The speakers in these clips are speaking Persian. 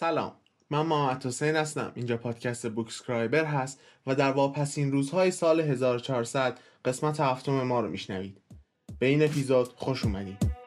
سلام. من محمد حسین هستم. اینجا پادکست بوکسکرایبر هست و در واپسین روزهای سال 1400 قسمت هفتم ما رو میشنوید. به این اپیزود خوش اومدید.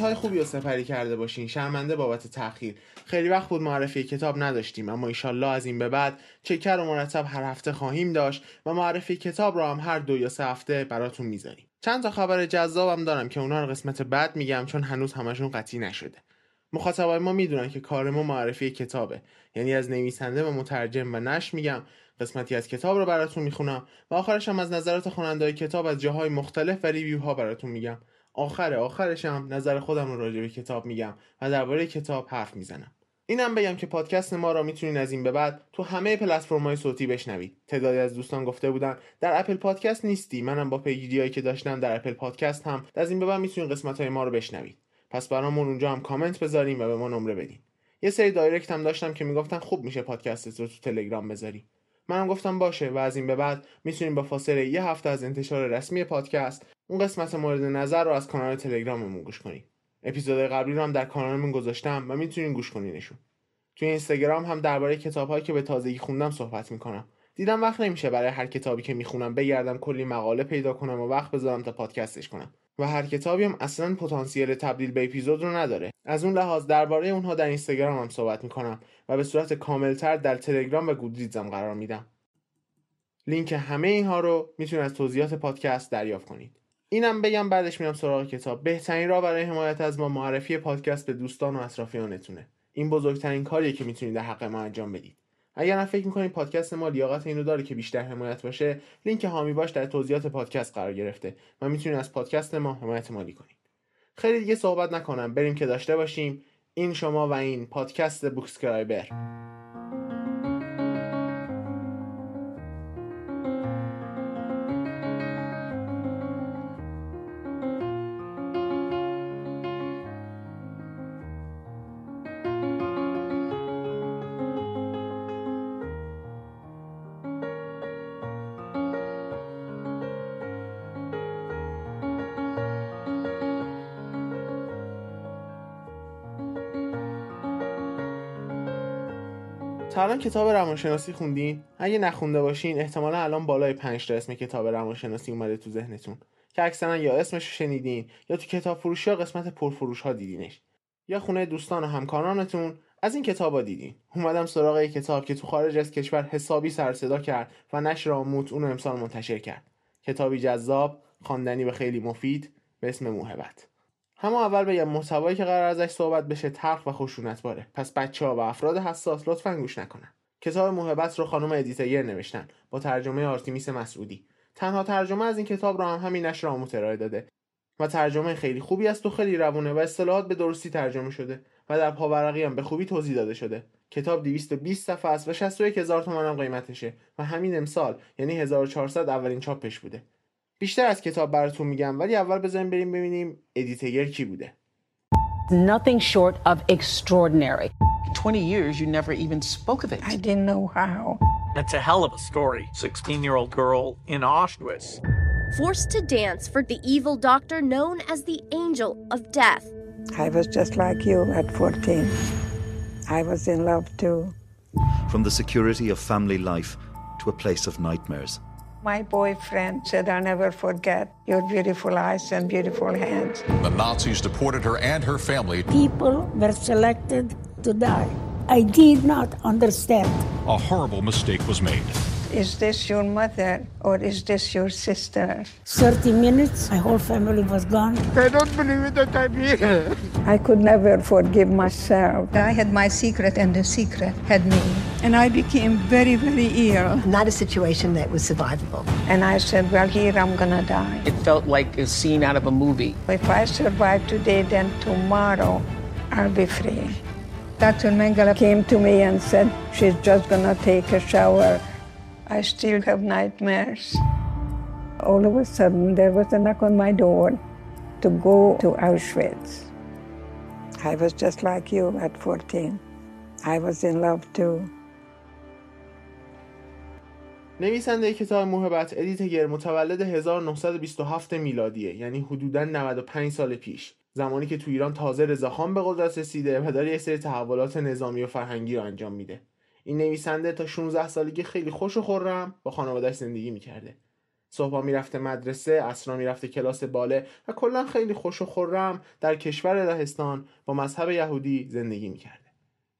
روزهای خوبی رو سپری کرده باشین. شرمنده بابت تاخیر خیلی وقت بود معرفی کتاب نداشتیم اما ایشالله از این به بعد چکر و مرتب هر هفته خواهیم داشت و معرفی کتاب رو هم هر دو یا سه هفته براتون می‌ذاریم. چند تا خبر جذابم دارم که اونا رو قسمت بعد میگم چون هنوز همشون قطعی نشده. مخاطبای ما می‌دونن که کار ما معرفی کتابه. یعنی از نویسنده و مترجم و نش میگم. قسمتی از کتاب رو براتون می‌خونم و آخرش هم از نظرات خواننده کتاب از جاهای مختلف و ریویوها براتون میگم. آخر آخرش هم نظر خودم رو راجع به کتاب میگم و درباره کتاب حرف می‌زنم. اینم بگم که پادکست ما را می‌تونین از این به بعد تو همه پلتفرم‌های صوتی بشنوید. تعدادی از دوستان گفته بودن در Apple Podcast نیستی. منم با پیگیریایی که داشتم در Apple Podcast هم از این به بعد می‌تونین قسمت های ما رو بشنوید. پس برامون اونجا هم کامنت بذاریم و به ما نمره بدین. یه سری direct هم داشتم که می‌گفتن خوب میشه پادکست رو تو تلگرام بذاری. منم گفتم باشه و از این به بعد می‌تونیم با فاصله یه هفته از انتشار رسمی پادکست اون قسمت مورد نظر رو از کانال تلگراممون گوش کنید اپیزود قبلی رو هم در کانالمون گذاشتم و می‌تونین گوش کنینشون. توی اینستاگرام هم درباره کتابهایی که به تازگی خوندم صحبت می‌کنم. دیدم وقت نمیشه برای هر کتابی که می‌خونم بگردم کلی مقاله پیدا کنم و وقت بذارم تا پادکستش کنم. و هر کتابی هم اصلا پتانسیل تبدیل به اپیزود رو نداره. از اون لحاظ درباره اونها در اینستاگرام هم صحبت می‌کنم و به صورت کاملتر در تلگرام و گودریدزم قرار میدم. لینک همه اینها رو می‌تونید از توضیحات پادکست دریافت کنید. اینم بگم بعدش میام سراغ کتاب. بهترین راه برای حمایت از ما معرفی پادکست به دوستان و اطرافیانتونه. این بزرگترین کاریه که می‌تونید در حق ما انجام بدید. اگر هم فکر می‌کنید پادکست ما لیاقت اینو داره که بیشتر حمایت باشه لینک حامی باش در توضیحات پادکست قرار گرفته و می‌تونید از پادکست ما حمایت مالی کنید. خیلی دیگه صحبت نکنم. بریم که داشته باشیم. این شما و این پادکست Bookscriber. کتاب روانشناسی خوندین؟ اگه نخونده باشین احتمالا الان بالای 5 تا اسم کتاب روانشناسی اومده تو ذهنتون. که اکثرا یا اسمش شنیدین یا تو کتاب فروشی ها قسمت پرفروش ها دیدینش. یا خونه دوستان و همکارانتون از این کتاب ها دیدین. اومدم سراغ یک کتاب که تو خارج از کشور حسابی سر صدا کرد و نشر آموت اون امسال منتشر کرد. کتابی جذاب خواندنی و خیلی مفید به اسم موهبت. همه اول بگم محتوایی که قرار ازش صحبت بشه تلخ و خشونت باره. پس بچه ها و افراد حساس لطفا گوش نکنن. کتاب موهبت رو خانم ادیت ایگر نوشتن با ترجمه آرتیمیس مسعودی. تنها ترجمه از این کتاب رو هم همین نشر ارائه داده و ترجمه خیلی خوبی است و خیلی روونه و اصطلاحات به درستی ترجمه شده و در پاورقی هم به خوبی توضیح داده شده. کتاب 220 صفحه است و 61 هزار تومان هم قیمتشه و همین امسال یعنی 1400 اولین چاپش بوده. بیشتر از کتاب براتون میگم ولی اول بذاریم بریم ببینیم ادیتور کی بوده Nothing short of extraordinary. 20 years you never even spoke of it. I didn't know how. It's a hell of a story. 16 year old girl in Auschwitz. Forced to dance for the evil doctor known as the Angel of Death. I was just like you at 14. I was in love too. From the security of family life to a place of nightmares. My boyfriend said, I'll never forget your beautiful eyes and beautiful hands. The Nazis deported her and her family. People were selected to die. I did not understand. A horrible mistake was made. Is this your mother or is this your sister? 30 minutes, my whole family was gone. I don't believe it that I'm here. I could never forgive myself. I had my secret and the secret had me. And I became very, very ill. Not a situation that was survivable. And I said, well, here I'm gonna die. It felt like a scene out of a movie. If I survive today, then tomorrow I'll be free. Dr. Mengele came to me and said, she's just gonna take a shower. I still have nightmares. All of a sudden, there was a knock on my door to go to Auschwitz. I was just like you at 14. I was in love too. نویسنده کتاب موهبت ادیتگر متولد 1927 میلادیه یعنی حدوداً 95 سال پیش زمانی که تو ایران تازه رضاخان به قدرت رسیده و داره یه سری تحولات نظامی و فرهنگی رو انجام میده این نویسنده تا 16 سالگی خیلی خوش و خورم با خانوادهش زندگی می‌کرده. صبحا می‌رفته مدرسه اسرا می‌رفته کلاس باله و کلا خیلی خوش و خورم در کشور لهستان با مذهب یهودی زندگی می‌کرده.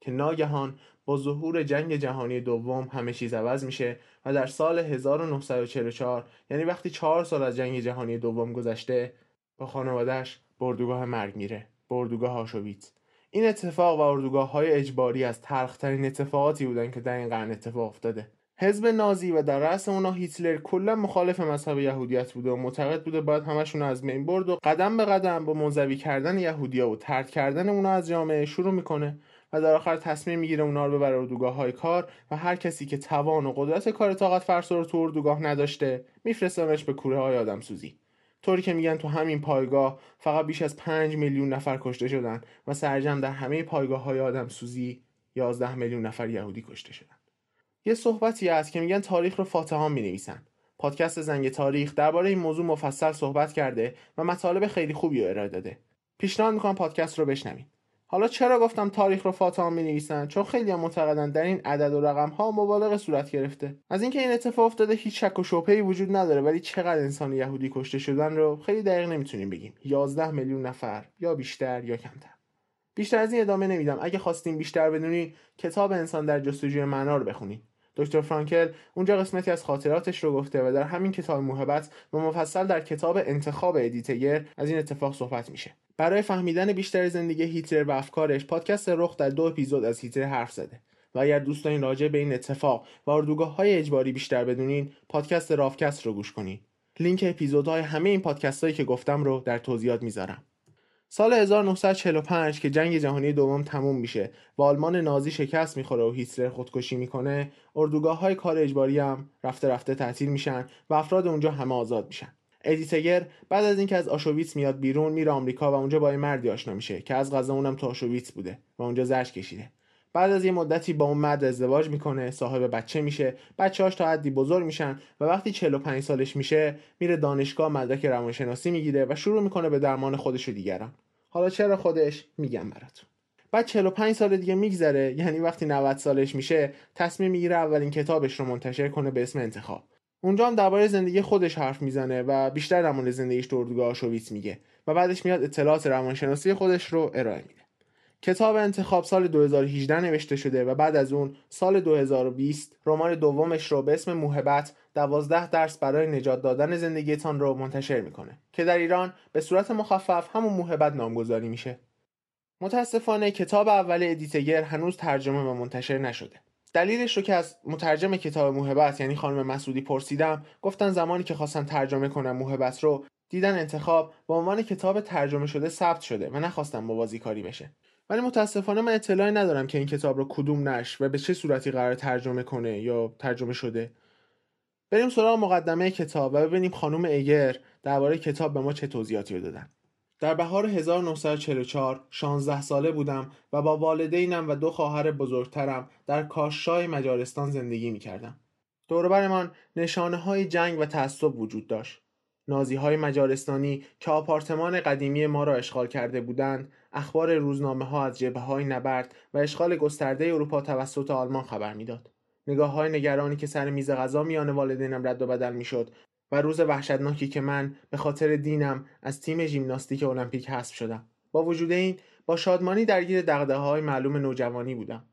که ناگهان با ظهور جنگ جهانی دوم همه چیز عوض میشه و در سال 1944 یعنی وقتی چهار سال از جنگ جهانی دوم گذشته با خانوادهش به اردوگاه مرگ میره به اردوگاه آشویتز این اتفاق و اردوگاه های اجباری از تلخترین اتفاقاتی بودن که در این قرن اتفاق افتاده. حزب نازی و در رأس اونا هیتلر کلا مخالف مذهب یهودیت بوده و معتقد بوده باید همشون از بین برد و قدم به قدم با منزوی کردن یهودیا و ترد کردن اونا از جامعه شروع می‌کنه و در آخر تصمیم می‌گیره اونا رو ببره اردوگاه های کار و هر کسی که توان و قدرت کار طاقت فرسا رو تو اردوگاه نداشته میفرستنش به کوره های آدم سوزی طوری که میگن تو همین پایگاه فقط بیش از 5 میلیون نفر کشته شدن و سرجم در همه پایگاه های آدم سوزی 11 میلیون نفر یهودی کشته شدن یه صحبتی هست که میگن تاریخ رو فاتحان می نویسن. پادکست زنگ تاریخ درباره این موضوع مفصل صحبت کرده و مطالب خیلی خوبی رو ارائه داده. پیشنهاد می‌کنم پادکست رو بشنوید. حالا چرا گفتم تاریخ رو فاتحان می نویسن؟ چون خیلی معتقدن در این عدد و رقم ها مبالغه صورت گرفته. از اینکه این اتفاق افتاده هیچ شک و شبهه‌ای وجود نداره ولی چقدر انسان یهودی کشته شدن رو خیلی دقیق نمی‌تونیم بگیم. 11 میلیون نفر یا بیشتر یا کمتر. بیشتر از این ادامه نمیدم. اگه خواستیم بیشتر بدونی کتاب انسان در جستجوی معنا رو بخونید. دکتر فرانکل اونجا قسمتی از خاطراتش رو گفته و در همین کتاب موهبت و مفصل در کتاب انتخاب ادیت ایگر از این اتفاق صحبت میشه. برای فهمیدن بیشتر زندگی هیتلر و افکارش پادکست رخ در دو اپیزود از هیتلر حرف زده. و اگر دوست دارین راجع به این اتفاق و اردوگاه های اجباری بیشتر بدونین پادکست راوکست رو گوش کنین. لینک اپیزودهای همه این پادکست هایی که گفتم رو در توضیحات می‌ذارم. سال 1945 که جنگ جهانی دوم تموم میشه و آلمان نازی شکست می‌خوره و هیتلر خودکشی می‌کنه اردوگاه های کار اجباری هم رفته رفته تعطیل میشن و افراد اونجا همه آزاد میشن. ادیتگر بعد از اینکه از آشویتس میاد بیرون میره آمریکا و اونجا با یه مردی آشنا میشه که از غذا اونم تو آشویتس بوده و اونجا زرش کشیده. بعد از یه مدتی با اون مرد ازدواج می‌کنه صاحب بچه میشه. بچه‌هاش تا حدی بزرگ میشن و وقتی 45 سالش میشه میره دانشگاه مدرک روانشناسی می‌گیره و شروع می‌کنه به درمان خودش و دیگران. حالا چرا خودش؟ میگم براتون. بعد 45 سال دیگه میگذره یعنی وقتی 90 سالش میشه تصمیم می‌گیره اولین کتابش رو منتشر کنه به اسم انتخاب. اونجا هم درباره زندگی خودش حرف می‌زنه و بیشتر در مورد زندگیش تو اردوگاه آشویتس میگه و بعدش میاد اطلاعات روانشناسی خودش رو ارائه میده. کتاب انتخاب سال 2018 نوشته شده و بعد از اون سال 2020 رمان دومش رو به اسم موهبت دوازده درس برای نجات دادن زندگیتان رو منتشر می‌کنه که در ایران به صورت مخفف همون موهبت نامگذاری میشه. متاسفانه کتاب اول ادیتگر هنوز ترجمه و منتشر نشده. دلیلش رو که از مترجم کتاب موهبت یعنی خانم مسعودی پرسیدم گفتن زمانی که خواستن ترجمه کنم موهبت رو دیدن انتخاب به عنوان کتاب ترجمه شده ثبت شده و نخواستم موازی کاری بشه. ولی متاسفانه من اطلاعی ندارم که این کتاب رو کدوم نشر و به چه صورتی قرار ترجمه کنه یا ترجمه شده بریم سراغ مقدمه کتاب و ببینیم خانم ایگر درباره کتاب به ما چه توضیحاتی رو دادن در بهار 1944 16 ساله بودم و با والدینم و دو خواهر بزرگترم در کاشای مجارستان زندگی می کردم. دوربرمان نشانه های جنگ و تعصب وجود داشت. نازی های مجارستانی که آپارتمان قدیمی ما را اشغال کرده بودند، اخبار روزنامه ها از جبه های نبرد و اشغال گسترده اروپا توسط آلمان خبر می‌داد. نگاه های نگرانی که سر میز غذا میان والدینم رد و بدل می‌شد و روز وحشتناکی که من به خاطر دینم از تیم ژیمناستیک المپیک حذف شدم. با وجود این با شادمانی درگیر دغدغه‌های معلوم نوجوانی بودم.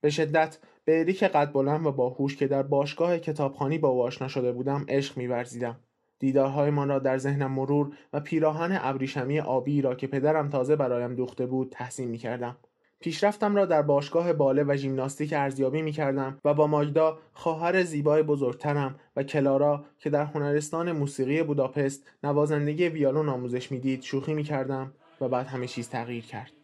به شدت به اریک قد بلند و باهوش که در باشگاه کتابخانی با او آشنا شده بودم عشق میورزیدم. دیدارهایمان را در ذهنم مرور و پیراهن ابریشمی آبی را که پدرم تازه برایم دوخته بود تحسین می‌کردم پیشرفتم را در باشگاه باله و ژیمناستیک ارزیابی می کردم و با ماگدا خواهر زیبای بزرگترم و کلارا که در هنرستان موسیقی بوداپست نوازندگی ویالون آموزش می‌دید شوخی می کردم و بعد همه چیز تغییر کرد.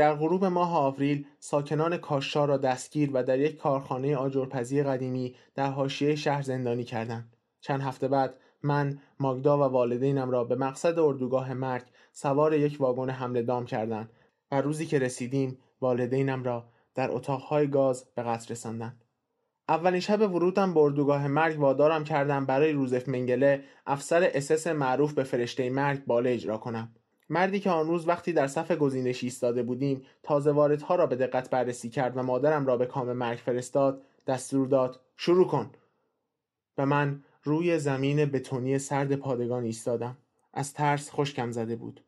در غروب ماه آوریل ساکنان کاشا را دستگیر و در یک کارخانه آجرپزی قدیمی در حاشیه شهر زندانی کردند. چند هفته بعد من ماگدا و والدینم را به مقصد اردوگاه مرگ سوار یک واگن حمله دام کردند و روزی که رسیدیم والدینم را در اتاقهای گاز به قتل رساندند. اولین شب ورودم به اردوگاه مرگ وادارم کردم برای روزف منگله افسر اسس معروف به فرشته مرگ باله اجرا کنم. مردی که آن روز وقتی در صف گزینشی ایستاده بودیم تازه واردها را به دقت بررسی کرد و مادرم را به کام مرگ فرستاد دستور داد شروع کن. و من روی زمین بتونی سرد پادگان ایستادم. از ترس خشکم زده بود.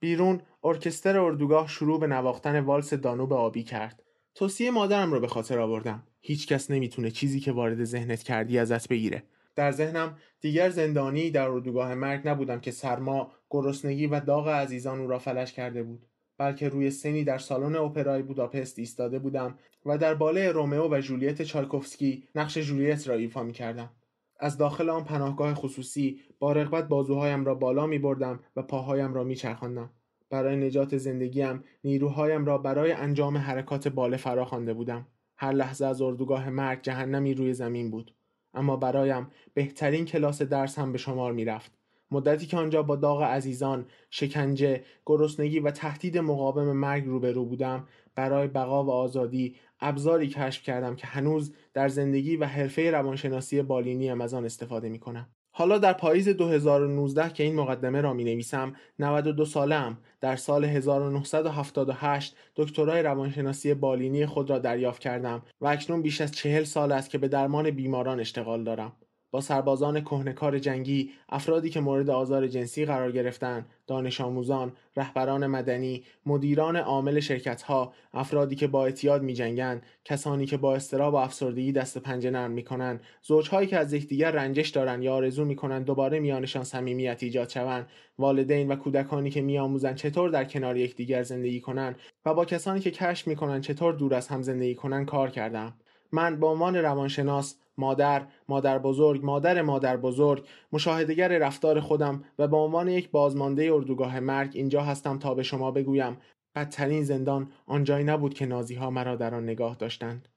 بیرون ارکستر اردوگاه شروع به نواختن والس دانوب آبی کرد. توصیه مادرم رو به خاطر آوردم. هیچکس نمی‌تونه چیزی که وارد ذهنت کردی ازت بگیره. در ذهنم دیگر زندانی در اردوگاه مرگ نبودم که سرما گرسنگی و داغ عزیزان او را فلش کرده بود بلکه روی سنی در سالن اپرای بوداپست ایستاده بودم و در بالای رومئو و جولیت چارکوفسکی نقش جولیت را ایفا می کردم. از داخل آن پناهگاه خصوصی با رغبت بازوهایم را بالا می بردم و پاهایم را می چرخاندم. برای نجات زندگیم نیروهایم را برای انجام حرکات باله فرا خوانده بودم. هر لحظه از اردوگاه مرگ جهنمی روی زمین بود. اما برایم بهترین کلاس درس هم به شمار می رفت. مدتی که آنجا با داغ عزیزان، شکنجه، گرسنگی و تهدید مقاوم مرگ روبرو بودم برای بقا و آزادی ابزاری کشف کردم که هنوز در زندگی و حرفه روانشناسی بالینی از آن استفاده می کنم. حالا در پاییز 2019 که این مقدمه را می نویسم 92 سالم. در سال 1978 دکترای روانشناسی بالینی خود را دریافت کردم و اکنون بیش از چهل سال است که به درمان بیماران اشتغال دارم. با سربازان کهنکار جنگی، افرادی که مورد آزار جنسی قرار گرفتن، دانش آموزان، رهبران مدنی، مدیران عامل شرکتها، افرادی که با اعتیاد میجنگند، کسانی که با استراب و افسردگی دست پنجه نرم می‌کنند، زوجهایی که از یکدیگر رنجش دارند یا آرزو می‌کنند دوباره میانشان صمیمیت ایجاد شوند، والدین و کودکانی که میآموزند چطور در کنار یکدیگر زندگی کنند و با کسانی که کشف می‌کنند چطور دور از هم زندگی کنند کار کردم. من به عنوان روانشناس مادر، مادر بزرگ، مادر مادر بزرگ، مشاهدگر رفتار خودم و به عنوان یک بازمانده اردوگاه مرگ اینجا هستم تا به شما بگویم بدترین زندان آنجایی نبود که نازی ها مرا در آن نگاه داشتند.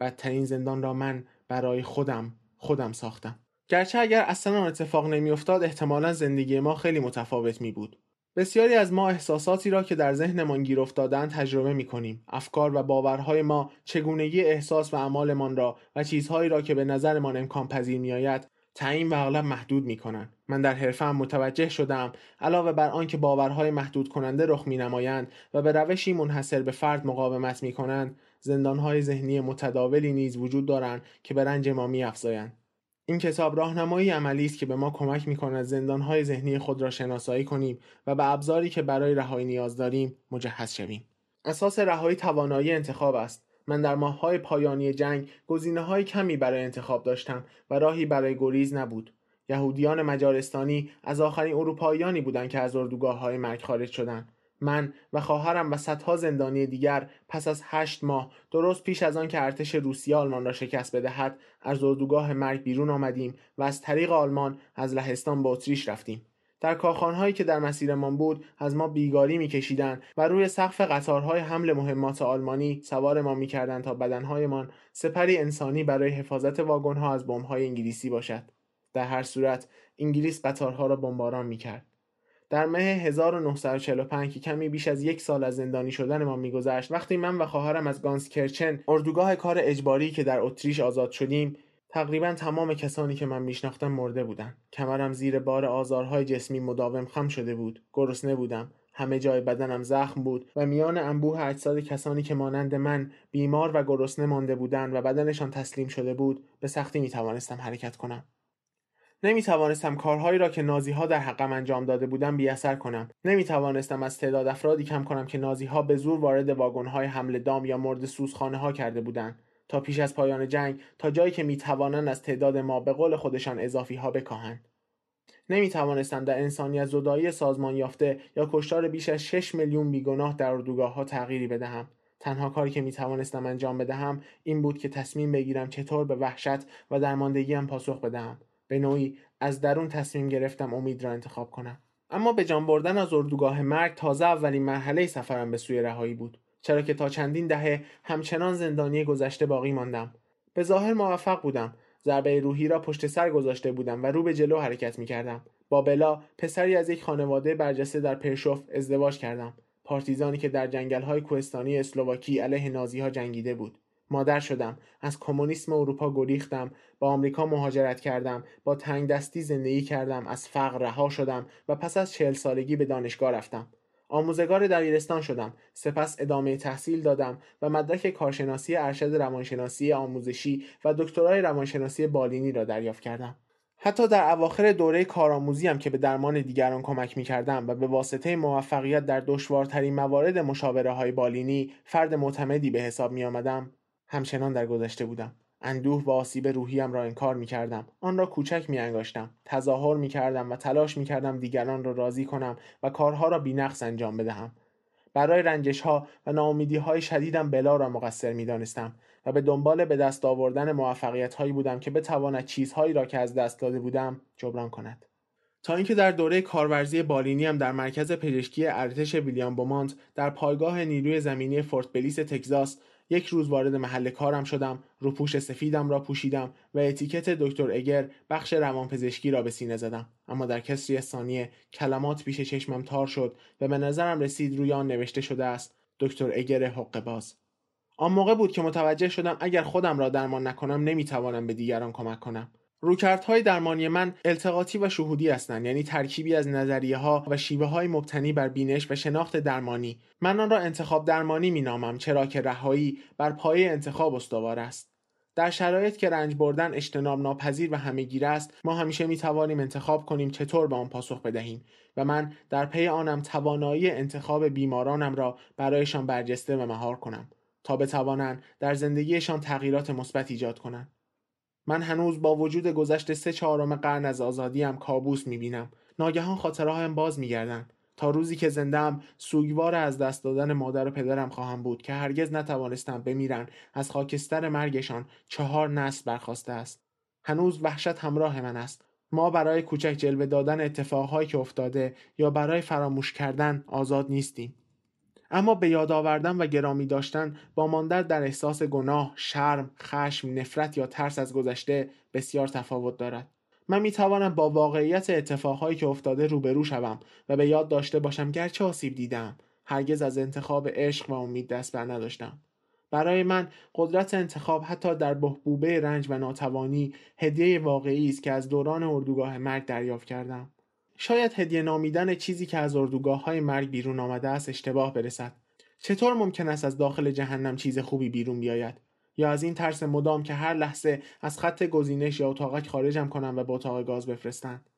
بدترین زندان را من برای خودم خودم ساختم. گرچه اگر اصلا آن اتفاق نمیافتاد احتمالا زندگی ما خیلی متفاوت می بود. بسیاری از ما احساساتی را که در ذهنمان گیر افتادن تجربه می کنیم. افکار و باورهای ما چگونگی احساس و اعمالمان را و چیزهایی را که به نظرمان امکان پذیر می آید تعیین و اغلب محدود می کنند. من در حرفم متوجه شدم علاوه بر آنکه باورهای محدود کننده رخ می نمایند و به روشی منحصر به فرد مقاومت می کنند زندانهای ذهنی متداولی نیز وجود دارند که به رنج ما می افزایند. این کتاب راهنمایی عملی است که به ما کمک می‌کند زندانهای ذهنی خود را شناسایی کنیم و به ابزاری که برای رهایی نیاز داریم مجهز شویم. اساس رهایی توانایی انتخاب است. من در ماه‌های پایانی جنگ گزینه‌های کمی برای انتخاب داشتم و راهی برای گریز نبود. یهودیان مجارستانی از آخرین اروپاییانی بودند که از اردوگاه‌های مرگ خارج شدند. من و خواهرم و صدها زندانی دیگر پس از هشت ماه درست پیش از آن که ارتش روسیه آلمان را شکست بدهد از اردوگاه مرگ بیرون آمدیم و از طریق آلمان از لهستان به اتریش رفتیم. در کارخانهایی که در مسیرمان بود از ما بیگاری میکشیدند و روی سقف قطارهای حمل مهمات آلمانی سوار ما می‌کردند تا بدنهایمان سپری انسانی برای حفاظت واگنها از بمبهای انگلیسی باشد. در هر صورت انگلیس قطارها را بمباران می‌کرد. در مه 1945 که کمی بیش از یک سال از زندانی شدن ما میگذشت وقتی من و خواهرم از گانسکرچن اردوگاه کار اجباری که در اتریش آزاد شدیم تقریبا تمام کسانی که من میشناختم مرده بودند کمرم زیر بار آزارهای جسمی مداوم خم شده بود گرسنه بودم. همه جای بدنم زخم بود و میان انبوه اجساد کسانی که مانند من بیمار و گرسنه مانده بودند و بدنشان تسلیم شده بود به سختی می توانستم حرکت کنم. نمی توانستم کارهایی را که نازی ها در حقم انجام داده بودم بی اثر کنم. نمی توانستم از تعداد افرادی کم کنم که نازی ها به زور وارد واگن های حمل دام یا مورد سوزخانه ها کرده بودند. تا پیش از پایان جنگ تا جایی که می توانند از تعداد ما به قول خودشان اضافی ها بکاهند. نمی توانستم در انسانیت زدایی سازمان یافته یا کشتار بیش از 6 میلیون بیگناه در اردوگاه ها تغییری بدهم. تنها کاری که می توانستم انجام بدهم این بود که تصمیم بگیرم چطور به وحشت و درماندگیم پاسخ بدهم. به نوعی از درون تصمیم گرفتم امید را انتخاب کنم اما به جان بردن از اردوگاه مرگ تازه اولین مرحله سفرم به سوی رهایی بود چرا که تا چندین دهه همچنان زندانی گذشته باقی ماندم به ظاهر موفق بودم ضربه روحی را پشت سر گذاشته بودم و رو به جلو حرکت می کردم. با بلا پسری از یک خانواده برجسته در پرشوف ازدواج کردم. پارتیزانی که در جنگل های کوهستانی اسلواکی علیه نازی ها جنگیده بود. مادر شدم. از کمونیسم اروپا گریختم. با آمریکا مهاجرت کردم. با تنگ دستی زندگی کردم. از فقر رها شدم و پس از چهل سالگی به دانشگاه رفتم. آموزگار دبیرستان شدم. سپس ادامه تحصیل دادم و مدرک کارشناسی ارشد روانشناسی آموزشی و دکترای روانشناسی بالینی را دریافت کردم. حتی در اواخر دوره کارآموزی هم که به درمان دیگران کمک می کردم و به واسطه موفقیت در دشوارترین موارد مشاوره های بالینی فرد معتمدی به حساب می آمدم همچنان در گذشته بودم اندوه و آسیب روحیم را انکار می کردم. آن را کوچک می انگاشتم. تظاهر می کردم و تلاش می کردم دیگران را راضی کنم و کارها را بینقص انجام بدهم. برای رنجش ها و ناامیدی های شدیدم بلا را مقصر می دانستم و به دنبال به دست آوردن موفقیت هایی بودم که بتواند چیزهایی را که از دست داده بودم جبران کند. تا اینکه در دوره کارورزی بالینی هم در مرکز پزشکی ارتش ویلیام بومانت در پایگاه نیروی زمینی فورت بلیس تگزاس یک روز وارد محل کارم شدم روپوش سفیدم را پوشیدم و اتیکت دکتر اگر بخش روانپزشکی را به سینه زدم. اما در کسری ثانیه کلمات پیش چشمم تار شد و به نظرم رسید روی آن نوشته شده است دکتر اگر حق باز آن موقع بود که متوجه شدم اگر خودم را درمان نکنم نمی‌توانم به دیگران کمک کنم. رویکردهای درمانی من التقاطی و شهودی هستند یعنی ترکیبی از نظریه ها و شیوه های مبتنی بر بینش و شناخت درمانی. من آن را انتخاب درمانی می نامم چرا که رهایی بر پایه انتخاب استوار است. در شرایط که رنج بردن اجتناب ناپذیر و همهگیر است ما همیشه می توانیم انتخاب کنیم چطور به آن پاسخ بدهیم و من در پی آنم توانایی انتخاب بیمارانم را برایشان برجسته و مهار کنم تا بتوانند در زندگیشان تغییرات مثبت ایجاد کنند. من هنوز با وجود گذشت سه چهارم قرن از آزادیم کابوس می‌بینم. ناگهان خاطرهایم باز میگردن. تا روزی که زندم سوگوار از دست دادن مادر و پدرم خواهم بود که هرگز نتوانستم بمیرن. از خاکستر مرگشان چهار نسل برخواسته است. هنوز وحشت همراه من است. ما برای کوچک جلوه دادن اتفاقهایی که افتاده یا برای فراموش کردن آزاد نیستیم. اما به یاد آوردن و گرامی داشتن با ماندن در احساس گناه، شرم، خشم، نفرت یا ترس از گذشته بسیار تفاوت دارد. من می توانم با واقعیت اتفاقهایی که افتاده روبرو شوم و به یاد داشته باشم گرچه آسیب دیدم هرگز از انتخاب عشق و امید دست بر نداشتم برای من قدرت انتخاب حتی در بهبوبه رنج و ناتوانی هدیه واقعی است که از دوران اردوگاه مرگ دریافت کردم شاید هدیه نامیدن چیزی که از اردوگاه های مرگ بیرون آمده است اشتباه برسد. چطور ممکن است از داخل جهنم چیز خوبی بیرون بیاید؟ یا از این ترس مدام که هر لحظه از خط گزینش یا اتاقک خارجم کنم و به اتاق گاز بفرستند؟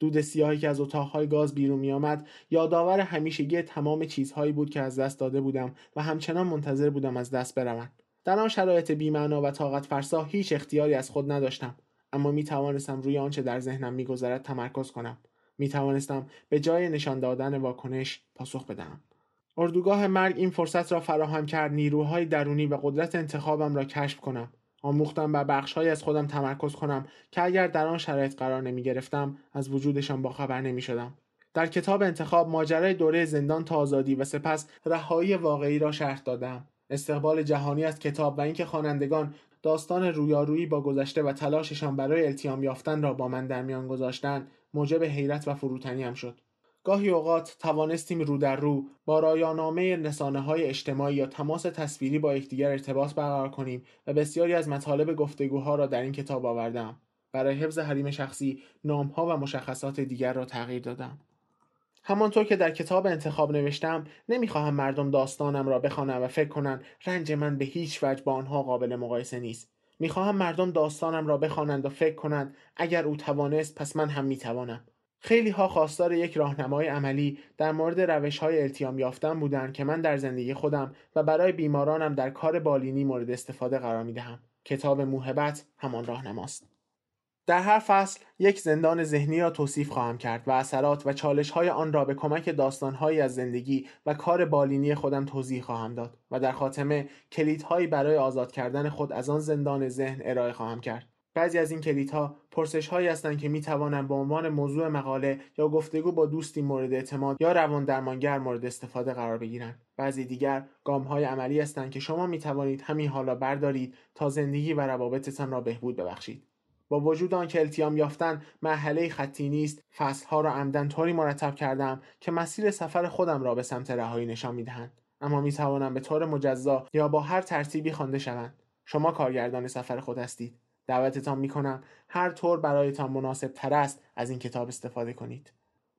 دود سیاهی که از اتاقهای گاز بیرون می آمد یادآور همیشگی تمام چیزهایی بود که از دست داده بودم و همچنان منتظر بودم از دست بروند. در آن شرایط بیمعنا و طاقت فرسا هیچ اختیاری از خود نداشتم اما می توانستم روی آنچه در ذهنم میگذرد تمرکز کنم. می توانستم به جای نشان دادن واکنش پاسخ بدهم. اردوگاه مرگ این فرصت را فراهم کرد نیروهای درونی و قدرت انتخابم را کشف کنم. آموختم بر بخشهایی از خودم تمرکز کنم که اگر در آن شرایط قرار نمی گرفتم از وجودشان باخبر نمی شدم. در کتاب انتخاب ماجرای دوره زندان تا آزادی و سپس رهایی واقعی را شرح دادم. استقبال جهانی از کتاب و اینکه خوانندگان داستان رویارویی با گذشته و تلاششان برای التیام یافتن را با من در میان گذاشتن موجب حیرت و فروتنی هم شد. گاهی اوقات توانستیم رو در رو با رایانامه رسانه های اجتماعی یا تماس تصویری با یکدیگر ارتباط برقرار کنیم و بسیاری از مطالب گفتگوها را در این کتاب آوردم. برای حفظ حریم شخصی نامها و مشخصات دیگر را تغییر دادم. همانطور که در کتاب انتخاب نوشتم نمی‌خواهم مردم داستانم را بخوانند و فکر کنند رنج من به هیچ وجه با آنها قابل مقایسه نیست. می‌خواهم مردم داستانم را بخوانند و فکر کنند اگر او توانست پس من هم می‌توانم خیلی ها خواستار یک راهنمای عملی در مورد روش های التیام یافتن بودند که من در زندگی خودم و برای بیمارانم در کار بالینی مورد استفاده قرار می دهم. کتاب موهبت همان راهنماست. در هر فصل یک زندان ذهنی را توصیف خواهم کرد و اثرات و چالش های آن را به کمک داستانهایی از زندگی و کار بالینی خودم توضیح خواهم داد و در خاتمه کلیدهایی برای آزاد کردن خود از آن زندان ذهن ارائه خواهم کرد. بعضی از این کلیدها پرسش هایی هستند که می توانند به عنوان موضوع مقاله یا گفتگو با دوستی مورد اعتماد یا روان درمانگر مورد استفاده قرار بگیرند بعضی دیگر گام های عملی هستند که شما می توانید همین حالا بردارید تا زندگی و روابطتان را بهبود ببخشید با وجود آنکه التیام یافتن مرحله خطی نیست فصلها را عمدن طوری مرتب کردم که مسیر سفر خودم را به سمت رهایی نشان می‌دهند. اما می توانم به طور مجزا یا با هر ترتیبی خوانده شوند شما کارگردان سفر خود هستید. دعوتتان می‌کنم هر طور برایتان مناسب تر است از این کتاب استفاده کنید.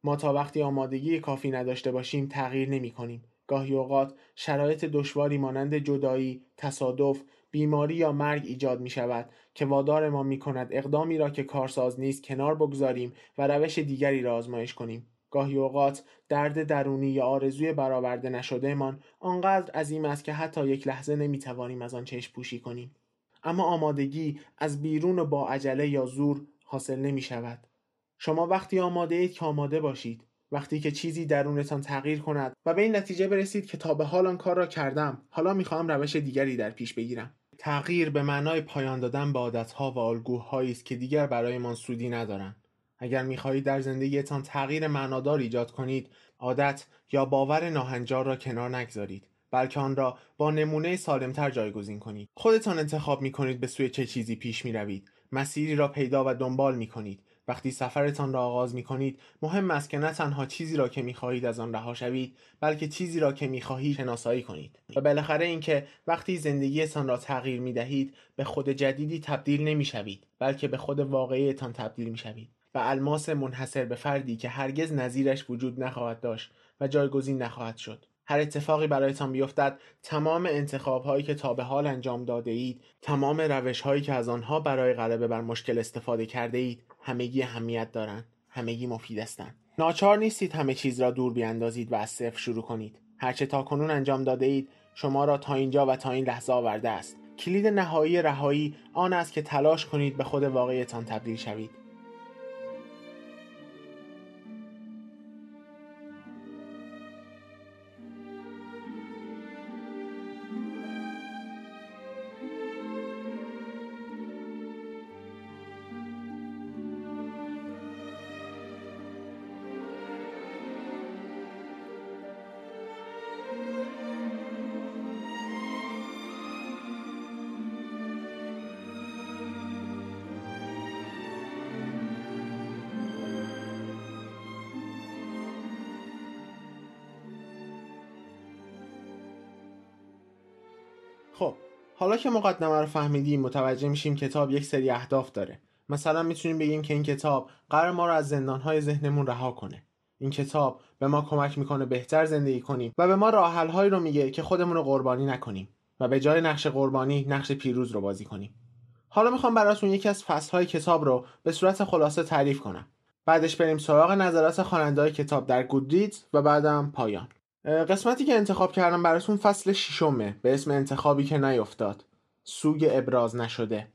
ما تا وقتی آمادگی کافی نداشته باشیم تغییر نمی کنیم گاهی اوقات شرایط دشواری مانند جدایی، تصادف، بیماری یا مرگ ایجاد می شود که وادار ما می کند اقدامی را که کارساز نیست کنار بگذاریم و روش دیگری را آزمایش کنیم. گاهی اوقات درد درونی یا آرزوی برآورده نشدهمان آنقدر عظیم است که حتی یک لحظه نمی توانیم از آن چشم پوشی کنیم. اما آمادگی از بیرون با عجله یا زور حاصل نمی شود. شما وقتی آماده اید که آماده باشید. وقتی که چیزی درونتان تغییر کند و به این نتیجه برسید که تا به حال آن کار را کردم حالا می‌خواهم روش دیگری در پیش بگیرم. تغییر به معنای پایان دادن به عادتها و الگوهایی است که دیگر برایمان سودی ندارند. اگر می‌خواهید در زندگیتان تغییر معنادار ایجاد کنید عادت یا باور ناهنجار را کنار نگذارید بلکه آن را با نمونه سالمتر جایگزین کنید. خودتان انتخاب می کنید به سوی چه چیزی پیش می روید مسیری را پیدا و دنبال می کنید وقتی سفرتان را آغاز می کنید مهم است که نه تنها چیزی را که می خواهید از آن رها شوید بلکه چیزی را که می خواهید شناسایی کنید. و بالاخره اینکه وقتی زندگیتان را تغییر می دهید به خود جدیدی تبدیل نمی شوید بلکه به خود واقعیتان تبدیل می شوید و الماس منحصر به فردی که هرگز نظیرش وجود نخواهد داشت و جایگزین نخواهد شد. هر اتفاقی برایتان بیفتد تمام انتخاب هایی که تا به حال انجام داده اید تمام روش هایی که از آنها برای غلبه بر مشکل استفاده کرده اید همگی اهمیت دارند همگی مفید هستند ناچار نیستید همه چیز را دور بیاندازید و از صفر شروع کنید. هرچه تا کنون انجام داده اید شما را تا اینجا و تا این لحظه آورده است. کلید نهایی رهایی آن است که تلاش کنید به خود واقعیتان تبدیل شوید. که مقدمه رو فهمیدیم متوجه میشیم کتاب یک سری اهداف داره. مثلا می‌تونیم بگیم که این کتاب قرار ما رو از زندانهای ذهنمون رها کنه. این کتاب به ما کمک می‌کنه بهتر زندگی کنیم و به ما راه رو میگه که خودمون رو قربانی نکنیم و به جای نقش قربانی نقش پیروز رو بازی کنیم. حالا می‌خوام براتون یکی از فصلهای کتاب رو به صورت خلاصه تعریف کنم. بعدش بریم سراغ نظرات خواننده کتاب در گودریدز و بعدم پایان. قسمتی که انتخاب کردم براتون فصل ششمه. به اسم انتخابی که نیفتاد. سوگ ابراز نشده.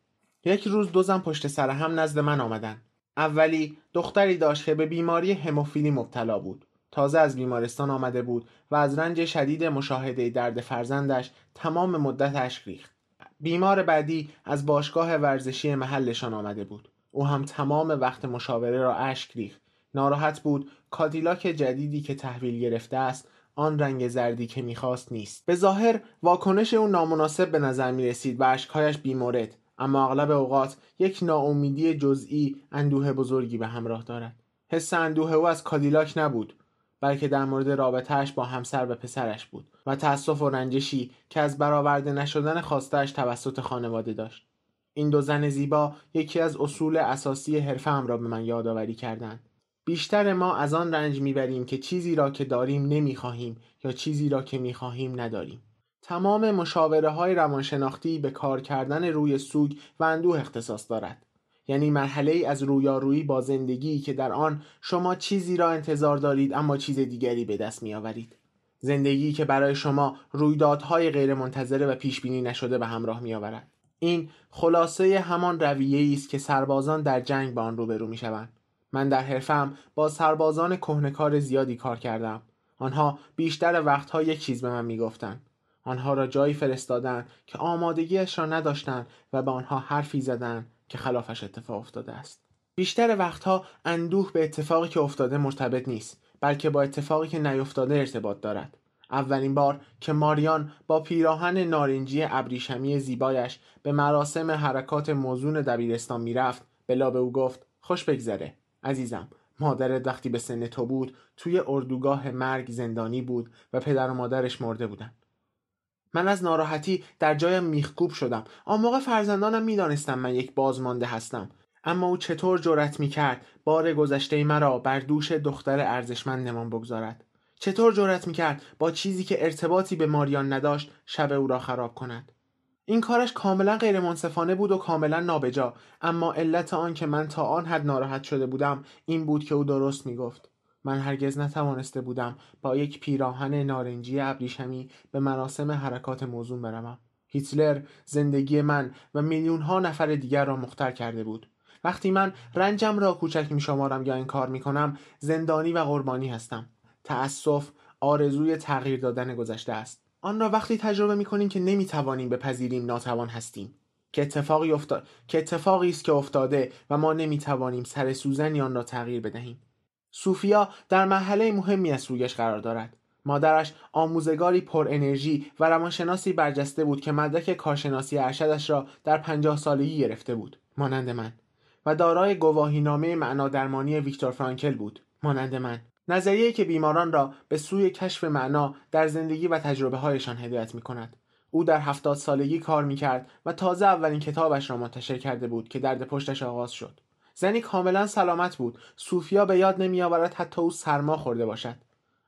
یک روز دو زن پشت سر هم نزد من آمدن. اولی دختری داشت که به بیماری هموفیلی مبتلا بود. تازه از بیمارستان آمده بود و از رنج شدید مشاهده درد فرزندش تمام مدت اشک ریخت. بیمار بعدی از باشگاه ورزشی محلشان آمده بود. او هم تمام وقت مشاوره را اشک ریخت. ناراحت بود. کادیلاک جدیدی که تحویل گرفته است آن رنگ زردی که می‌خواست نیست. به ظاهر واکنش او نامناسب به نظر می رسید و اشکهایش بیمورد. اما اغلب اوقات یک ناامیدی جزئی اندوه بزرگی به همراه دارد. حس اندوه او از کادیلاک نبود بلکه در مورد رابطهش با همسر و پسرش بود و تأسف و رنجشی که از برآورده نشدن خواستش توسط خانواده داشت. این دو زن زیبا یکی از اصول اساسی حرفم را به من یادآوری کردند. بیشتر ما از آن رنج می‌بریم که چیزی را که داریم نمی‌خواهیم یا چیزی را که می‌خواهیم نداریم. تمام مشاوره های روانشناختی به کار کردن روی سوگ و اندوه اختصاص دارد. یعنی مرحله ای از رویارویی با زندگی که در آن شما چیزی را انتظار دارید اما چیز دیگری به دست میآورید. زندگی که برای شما رویدادهای غیرمنتظره و پیش بینی نشده به همراه میآورد. این خلاصه همان رویه است که سربازان در جنگ با آن روبرو می‌شوند. من در حرفم با سربازان کهنکار زیادی کار کردم. آنها بیشتر وقتها یک چیز به من می‌گفتند. آنها را جایی فرستادند که آمادگیش را نداشتند و به آنها حرفی زدند که خلافش اتفاق افتاده است. بیشتر وقتها اندوه به اتفاقی که افتاده مرتبط نیست بلکه با اتفاقی که نیفتاده ارتباط دارد. اولین بار که ماریان با پیراهن نارنجی ابریشمی زیبایش به مراسم حرکات موزون دبیرستان می‌رفت بلا به او گفت خوش بگذره. عزیزم مادرت وقتی به سن تو بود توی اردوگاه مرگ زندانی بود و پدر و مادرش مرده بودن. من از ناراحتی در جایم میخکوب شدم. آن موقع فرزندانم می‌دانستم من یک بازمانده هستم. اما او چطور جرأت می‌کرد بار گذشته مرا بر دوش دختر ارزشمندمان بگذارد؟ چطور جرأت می‌کرد با چیزی که ارتباطی به ماریان نداشت شب او را خراب کند؟ این کارش کاملا غیر منصفانه بود و کاملا نابجا. اما علت آن که من تا آن حد ناراحت شده بودم این بود که او درست می‌گفت. من هرگز نتوانسته بودم با یک پیراهن نارنجی ابریشمی به مراسم حرکات موزون بروم. هیتلر زندگی من و میلیون ها نفر دیگر را مختر کرده بود. وقتی من رنجم را کوچک می شمارم یا این کار می کنم زندانی و قربانی هستم. تأسف آرزوی تغییر دادن گذشته است. آن را وقتی تجربه می کنیم که نمی توانیم بپذیریم ناتوان هستیم. که اتفاقی افتا... که اتفاقی است که افتاده و ما نمی توانیم سر سوزنی آن را تغییر بدهیم. سوفیا در مرحله مهمی از سویش قرار دارد. مادرش آموزگاری پر انرژی و روانشناسی برجسته بود که مدرک کارشناسی ارشدش را در پنجاه سالگی گرفته بود. مانند من. و دارای گواهینامه معنا درمانی ویکتور فرانکل بود. مانند من. نظریه که بیماران را به سوی کشف معنا در زندگی و تجربه هایشان هدایت می کند. او در هفتاد سالگی کار می کرد و تازه اولین کتابش را منتشر کرده بود که درد پشتش آغاز شد. زنی کاملا سلامت بود. صوفیا به یاد نمی آورد حتی او سرما خورده باشد.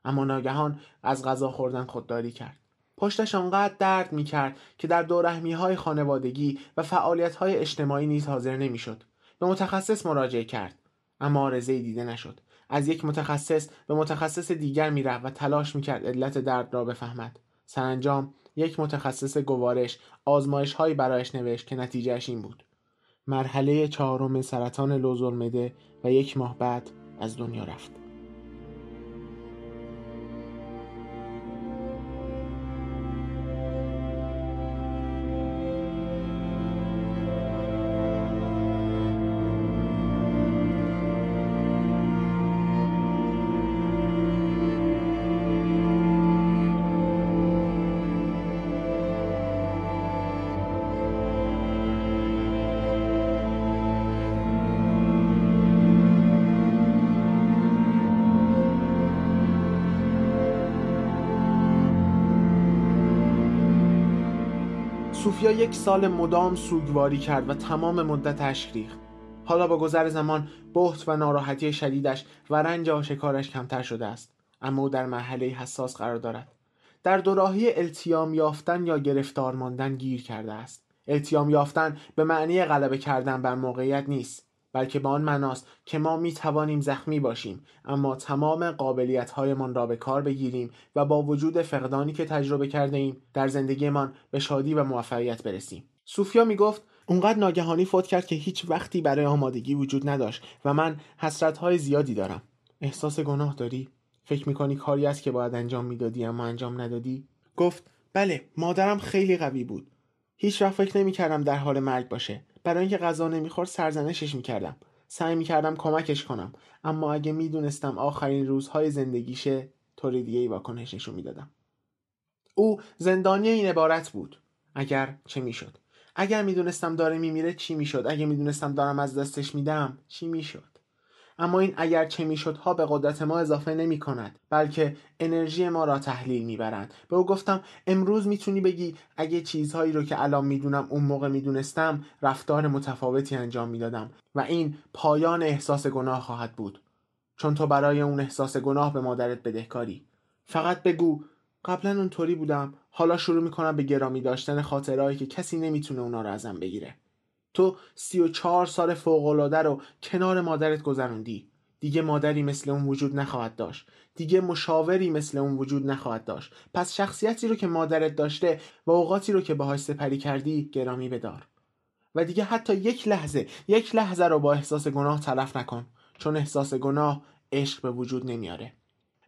اما ناگهان از غذا خوردن خودداری کرد. پشتش آنقدر درد می کرد که در دورهمی های خانوادگی و فعالیت های اجتماعی نیز حاضر نمی شد. به متخصص مراجعه کرد. اما آرزه دیده نشد. از یک متخصص به متخصص دیگر می‌رفت و تلاش می‌کرد علت درد را بفهمد. سرانجام یک متخصص گوارش آزمایش هایی برایش نوشت که نتیجهش این بود. مرحله چهارم سرطان لوزالمعده و یک ماه بعد از دنیا رفت. یک سال مدام سوگواری کرد و تمام مدت ریخت. حالا با گذر زمان بحت و ناراحتی شدیدش و رنج آشکارش کمتر شده است. اما او در مرحله حساس قرار دارد. در دوراهی التیام یافتن یا گرفتار ماندن گیر کرده است. التیام یافتن به معنی غلبه کردن بر موقعیت نیست. بلکه به آن معناست که ما می توانیم زخمی باشیم اما تمام قابلیت هایمان را به کار بگیریم و با وجود فقدانی که تجربه کرده ایم در زندگیمان به شادی و موفقیت برسیم. سوفیا می گفت اونقدر ناگهانی فوت کرد که هیچ وقتی برای آمادگی وجود نداشت و من حسرت های زیادی دارم. احساس گناه داری؟ فکر می‌کنی کاری است که باید انجام می‌دادی اما انجام ندادی؟ گفت بله مادرم خیلی قوی بود. هیچ وقت فکر نمی‌کردم در حال مرگ باشه. برای اینکه غذا نمی‌خورد سرزنشش می‌کردم. سعی می‌کردم کمکش کنم. اما اگه می‌دونستم آخرین روزهای زندگیشه طور دیگه ای واکنش نشون می‌دادم. او زندانی این عبارت بود. اگر چه می‌شد. اگر می‌دونستم داره میمیره چی می‌شد؟ اگه می‌دونستم دارم از دستش میدم چی می‌شد؟ اما این اگر چه میشدها به قدرت ما اضافه نمی کند بلکه انرژی ما را تحلیل می‌برند. به او گفتم امروز می‌تونی بگی اگه چیزهایی رو که الان می‌دونم اون موقع می‌دونستم رفتار متفاوتی انجام می‌دادم و این پایان احساس گناه خواهد بود. چون تو برای اون احساس گناه به مادرت بدهکاری. فقط بگو قبلا اونطوری بودم. حالا شروع می‌کنم به گرامی داشتن خاطرهایی که کسی نمی‌تونه اونا رو ازم بگیره. تو سی و چهار سال فوقالعاده رو کنار مادرت گذروندی. دیگه مادری مثل اون وجود نخواهد داشت. دیگه مشاوری مثل اون وجود نخواهد داشت. پس شخصیتی رو که مادرت داشته و اوقاتی رو که باهاش سپری کردی گرامی بدار. و دیگه حتی یک لحظه یک لحظه رو با احساس گناه تلف نکن. چون احساس گناه عشق به وجود نمیاره.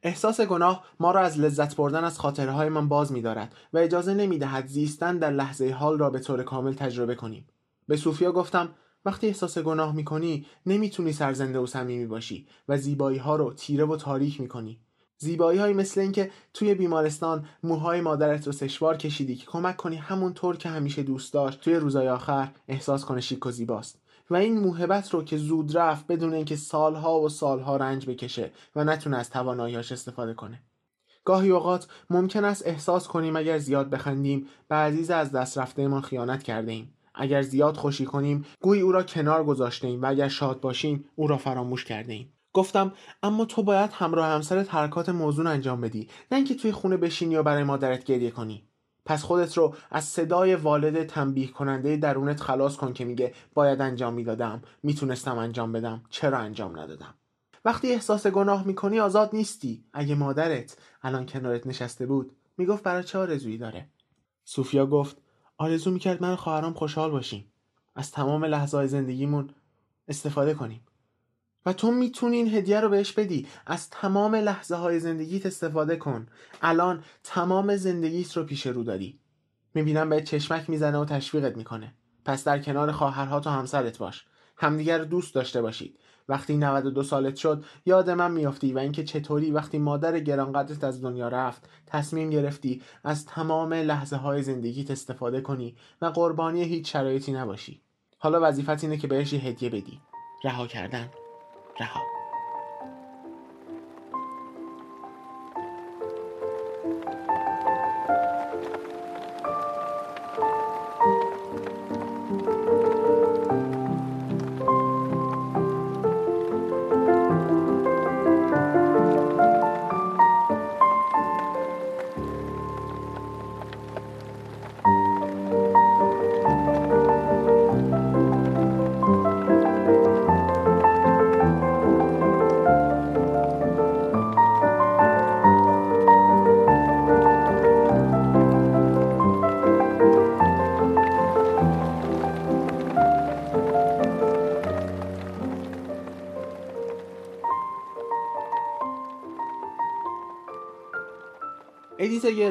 احساس گناه ما را از لذت بردن از خاطره من باز می‌دارد و اجازه نمی‌دهد زیستن در لحظه حال را به طور کامل تجربه کنیم. به صوفیا گفتم وقتی احساس گناه می‌کنی نمی‌تونی سرزنده و صمیمی باشی و زیبایی ها رو تیره و تاریک می‌کنی. زیبایی های مثل اینکه توی بیمارستان موهای مادرت رو سشوار کشیدی که کمک کنی همون طور که همیشه دوست داشت توی روزای آخر احساس کنه شیک و زیباست. و این موهبت رو که زود رفت بدون اینکه سالها و سالها رنج بکشه و نتونه از تواناییاش استفاده کنه. گاهی اوقات ممکن است احساس کنیم اگر زیاد بخندیم به عزیز از دست رفته ما خیانت کرده ایم. اگر زیاد خوشی کنیم گویی او را کنار گذاشته ایم و اگر شاد باشیم او را فراموش کرده ایم گفتم اما تو باید همراه همسرت حرکات موزون انجام بدی. نه اینکه توی خونه بشینی و برای مادرت گریه کنی. پس خودت رو از صدای والد تنبیه کننده درونت خلاص کن که میگه باید انجام می‌دادم می‌تونستم انجام بدم چرا انجام ندادم؟ وقتی احساس گناه می‌کنی آزاد نیستی. اگه مادرت الان کنارت نشسته بود می‌گفت برای چه آرزویی داره؟ سوفیا گفت آرزو می‌کرد من خواهرام خوشحال باشیم. از تمام لحظه زندگیمون استفاده کنیم. و تو می‌تونی این هدیه رو بهش بدی. از تمام لحظه های زندگیت استفاده کن. الان تمام زندگیت رو پیش رو داری. می‌بینم بهت چشمک می‌زنه و تشویقت می‌کنه. پس در کنار خواهرها و همسرت باش. همدیگر دوست داشته باشید. وقتی 92 سالت شد یاد من میافتی و اینکه چطوری وقتی مادر گرانقدرت از دنیا رفت تصمیم گرفتی از تمام لحظه های زندگیت استفاده کنی و قربانی هیچ شرایطی نباشی. حالا وظیفت اینه که بهش هدیه بدی. رها کردن. رها.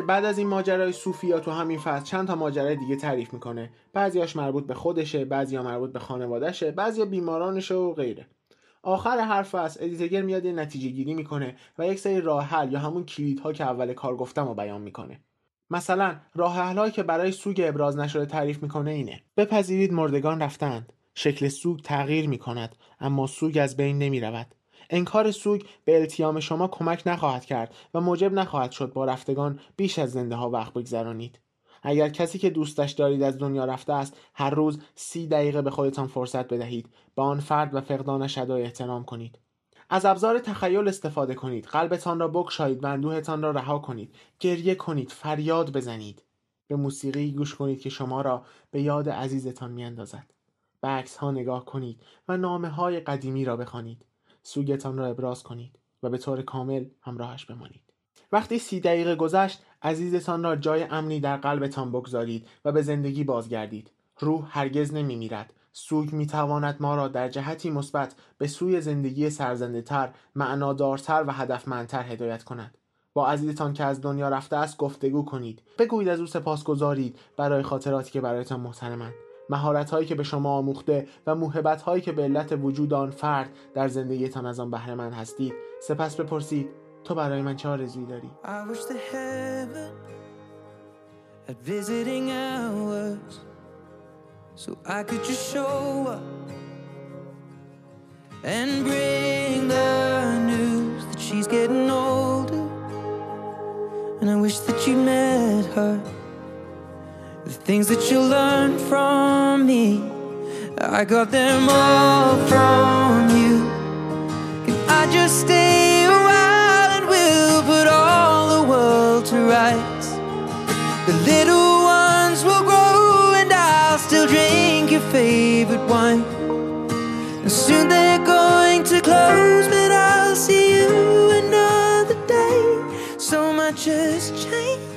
بعد از این ماجرای صوفیا تو همین فصل چند تا ماجرای دیگه تعریف می‌کنه. بعضیاش مربوط به خودشه بعضیا مربوط به خانوادهشه بعضیا بیمارانشه و غیره. آخر هر فصل ادیتگر میاد یه نتیجه گیری می‌کنه و یک سری راه حل یا همون کلیدها که اول کار گفتم رو بیان می‌کنه. مثلا راه حلهایی که برای سوگ ابراز نشده تعریف می‌کنه اینه. بپذیرید مردگان رفتند. شکل سوگ تغییر می‌کند اما سوگ از بین نمی‌رود. انکار سوگ به التیام شما کمک نخواهد کرد و موجب نخواهد شد با رفتگان بیش از زنده ها وقت بگذرانید. اگر کسی که دوستش دارید از دنیا رفته است هر روز سی دقیقه به خودتان فرصت بدهید. به آن فرد و فقدانش ادای احترام کنید. از ابزار تخیل استفاده کنید. قلبتان را بکشایید و اندوهتان را رها کنید. گریه کنید. فریاد بزنید. به موسیقی گوش کنید که شما را به یاد عزیزتان میاندازد. به عکس ها نگاه کنید و نامه های قدیمی را بخوانید. سوگتان را ابراز کنید و به طور کامل همراهش بمانید وقتی سی دقیقه گذشت عزیزتان را جای امنی در قلبتان بگذارید و به زندگی بازگردید روح هرگز نمی میرد سوگ می تواند ما را در جهتی مثبت به سوی زندگی سرزنده تر، معنادارتر و هدفمندتر هدایت کند. با عزیزتان که از دنیا رفته است گفتگو کنید. بگویید از او سپاس گذارید برای خاطراتی که برایتان محترمند. مهارت هایی که به شما آموخته و موهبت هایی که به علت وجود آن فرد در زندگیتان از آن بهره مند هستید سپس بپرسید تو برای من چه آرزویی داری at visiting hours so I could just show up and bring she's getting older. And I wish that you met her. The things that you learned from me, I got them all from you. Can I just stay a while and we'll put all the world to rights? The little ones will grow and I'll still drink your favorite wine. And soon they're going to close, but I'll see you another day. So much has changed.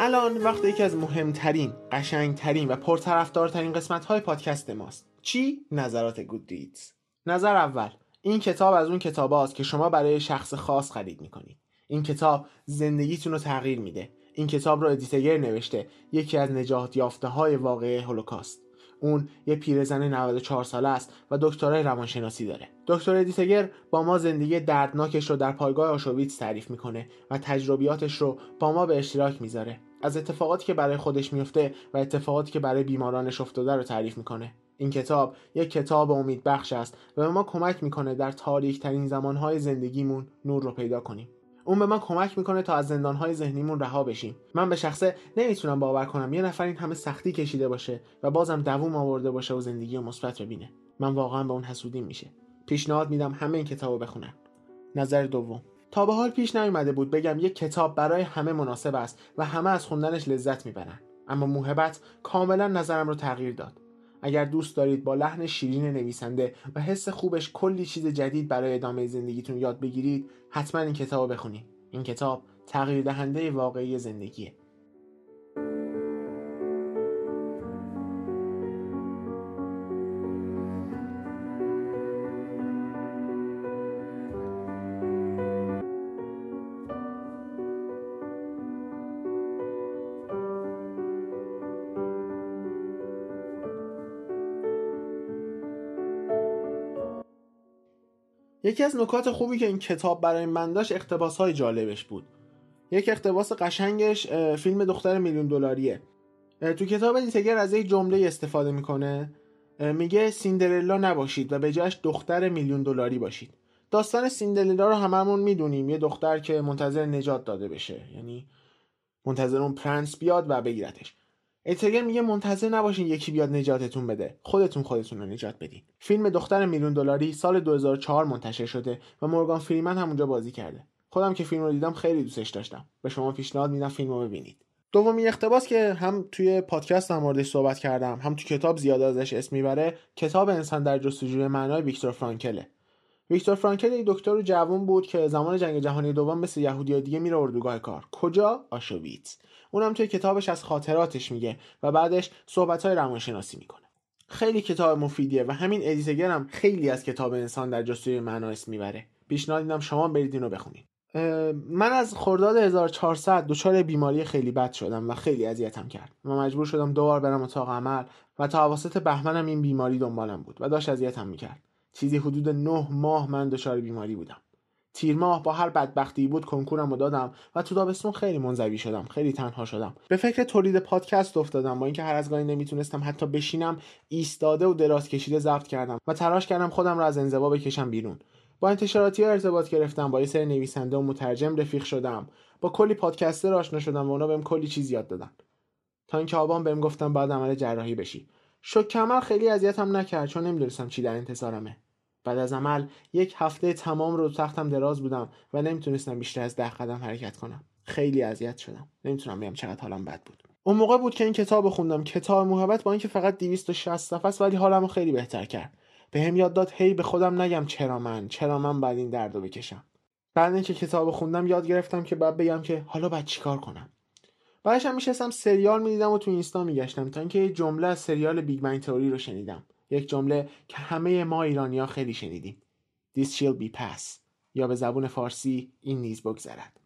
الان وقت یکی از مهمترین، قشنگترین و پرطرفدارترین قسمت های پادکست ماست. چی؟ نظرات گودریدز. نظر اول این کتاب از اون کتاب هاست که شما برای شخص خاص خرید می‌کنید. این کتاب زندگیتون رو تغییر میده. این کتاب رو ادیت ایگر نوشته یکی از نجات یافته های واقعی هولوکاست. اون یه پیرزن 94 ساله است و دکترای روانشناسی داره. دکتر ادیت ایگر با ما زندگی دردناکش رو در پایگاه آشویتس تعریف می‌کنه و تجربیاتش رو با ما به اشتراک می‌ذاره. از اتفاقاتی که برای خودش میفته و اتفاقاتی که برای بیمارانش افتاده رو تعریف می‌کنه. این کتاب یک کتاب امید بخش است و به ما کمک می‌کنه در تاریک ترین زمانهای زندگیمون نور رو پیدا کنیم. اون به ما کمک می‌کنه تا از زندانهای ذهنیمون رها بشیم. من به شخصه نمی‌تونم باور کنم یه نفر این همه سختی کشیده باشه و بازم دووم آورده باشه و زندگی رو مثبت ببینه. من واقعا به اون حسودیم میشه. پیشنهاد میدم همه این کتابو بخونن. نظر دوم. تا به حال پیش نیومده بود بگم یک کتاب برای همه مناسب است و همه از خوندنش لذت می‌برن. اما موهبت کاملا نظرم رو تغییر داد. اگر دوست دارید با لحن شیرین نویسنده و حس خوبش کلی چیز جدید برای ادامه زندگیتون یاد بگیرید حتما این کتاب بخونید. این کتاب تغییر دهنده واقعی زندگیه. یکی از نکات خوبی که این کتاب برای من داشت اقتباس های جالبش بود. یک اقتباس قشنگش فیلم دختر میلیون دلاریه. تو کتاب دیتگر از یک جمله استفاده می‌کنه. میگه سیندرلا نباشید و به جاش دختر میلیون دلاری باشید. داستان سیندرلا رو هممون می‌دونیم. یه دختر که منتظر نجات داده بشه. یعنی منتظر اون پرنس بیاد و بگیرتش. اتگر میگه منتظر نباشین یکی بیاد نجاتتون بده. خودتون خودتون رو نجات بدین. فیلم دختر میلیون دلاری سال 2004 منتشر شده و مورگان فریمن همونجا بازی کرده. خودم که فیلم رو دیدم خیلی دوستش داشتم. به شما پیشنهاد میدم فیلم رو ببینید. دومین اقتباس که هم توی پادکست هم موردش صحبت کردم هم تو کتاب زیاد ازش اسم می‌بره کتاب انسان در جستجوی معنای ویکتور فرانکله. ویکتور فرانکل یک دکتر جوان بود که زمان جنگ جهانی دوم مثل یهودی دیگه میره اردوگاه کار. کجا؟ آشویتس. اونم توی کتابش از خاطراتش میگه و بعدش صحبت‌های روانشناسی می‌کنه. خیلی کتاب مفیدیه و همین ادیتگر هم خیلی از کتاب انسان در جستجوی معنا اسم می‌بره. پیشنهاد میدم شما برید اینو بخونید. من از خرداد 1400 دچار بیماری خیلی بد شدم و خیلی اذیتم کرد و مجبور شدم دوبار برم اتاق عمل و تا اواسط بهمنم این بیماری دنبالم بود و داشت اذیتم می‌کرد. چیزی حدود نه ماه من دچار بیماری بودم. تیر ماه با هر بدبختی بود کنکورم رو دادم و تو تابستون خیلی منزوی شدم خیلی تنها شدم. به فکر تولید پادکست افتادم با اینکه هر از گاهی نمی‌تونستم حتی بشینم ایستاده و دراز کشیده ضبط کردم و تلاش کردم خودم را از انزوا بکشم بیرون. با انتشاراتی ها ارتباط گرفتم با یه سری نویسنده و مترجم رفیق شدم. با کلی پادکستر آشنا شدم و اونا بهم کلی چیز یاد دادن. تا اینکه آبان بهم گفتم بعد عمل جراحی بشی. شوک کمر خیلی اذیتم نکرد چون نمی‌دونستم چی در انتظارمه. بعد از عمل یک هفته تمام رو تختم دراز بودم و نمی‌تونستم بیشتر از ده قدم حرکت کنم. خیلی اذیت شدم. نمی‌تونم بگم چقدر حالم بد بود. اون موقع بود که این کتاب خوندم. کتاب محبت با اینکه فقط 260 صفحه است ولی حالمو خیلی بهتر کرد. به هم یاد داد هی به خودم نگم چرا من؟ چرا من باید این درد رو بکشم؟ بعد اینکه کتاب خوندم یاد گرفتم که باید بگم که حالا باید چیکار کنم؟ بعدش هم میشستم سریال می‌دیدم و تو اینستا میگشتم تا اینکه یه جمله از سریال Big Bang Theory رو شنیدم. یک جمله که همه ما ایرانیا خیلی شنیدیم. This shall be pass یا به زبون فارسی این نیز بگذرد.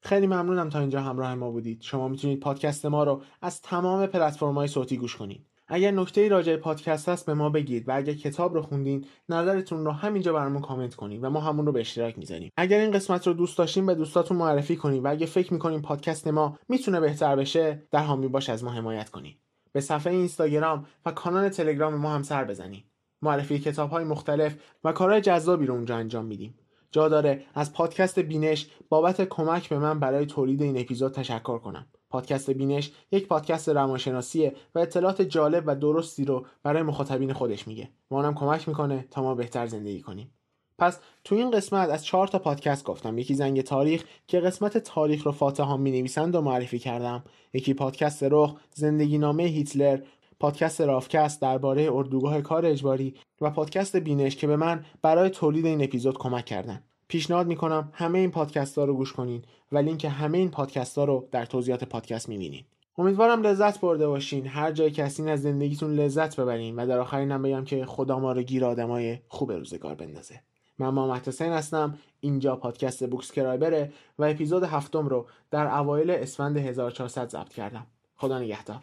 خیلی ممنونم تا اینجا همراه ما بودید. شما می‌تونید پادکست ما رو از تمام پلتفرم‌های صوتی گوش کنید. اگر نکته راجع پادکست هست به ما بگید و اگر کتاب رو خوندین نظرتون رو همینجا برامون کامنت کنید و ما همون رو به اشتراک می‌ذاریم. اگر این قسمت رو دوست داشتین به دوستاتون معرفی کنید و اگر فکر می‌کنین پادکست ما می‌تونه بهتر بشه در حامی باش از ما حمایت کنید. به صفحه اینستاگرام و کانال تلگرام ما هم سر بزنید معرفی کتاب های مختلف و کارهای جذابی رو اونجا انجام میدیم. جا داره از پادکست بینش بابت کمک به من برای تولید این اپیزود تشکر کنم. پادکست بینش یک پادکست روانشناسیه و اطلاعات جالب و درستی رو برای مخاطبین خودش میگه. ما هم کمک می‌کنه تا ما بهتر زندگی کنیم. پس تو این قسمت از چهار تا پادکست گفتم. یکی زنگ تاریخ که قسمت تاریخ رو فاتحان می نویسند و معرفی کردم. یکی پادکست رخ زندگی نامه هیتلر. پادکست رافکست درباره اردوگاه کار اجباری و پادکست بینش که به من برای تولید این اپیزود کمک کردن. پیشنهاد می‌کنم همه این پادکست ها رو گوش کنین و لینک همه این پادکست ها رو در توضیحات پادکست می‌بینین. امیدوارم لذت برده باشین. هر جای که هستین از زندگیتون لذت ببرین و در آخرینم بگم که خدا ما رو گیر آدمای خوب روزگار بندازه. من محمد حسین هستم. اینجا پادکست بوکس کرایبره و اپیزود هفتم رو در اوایل اسفند 1400 ضبط کردم. خدا نگهدار.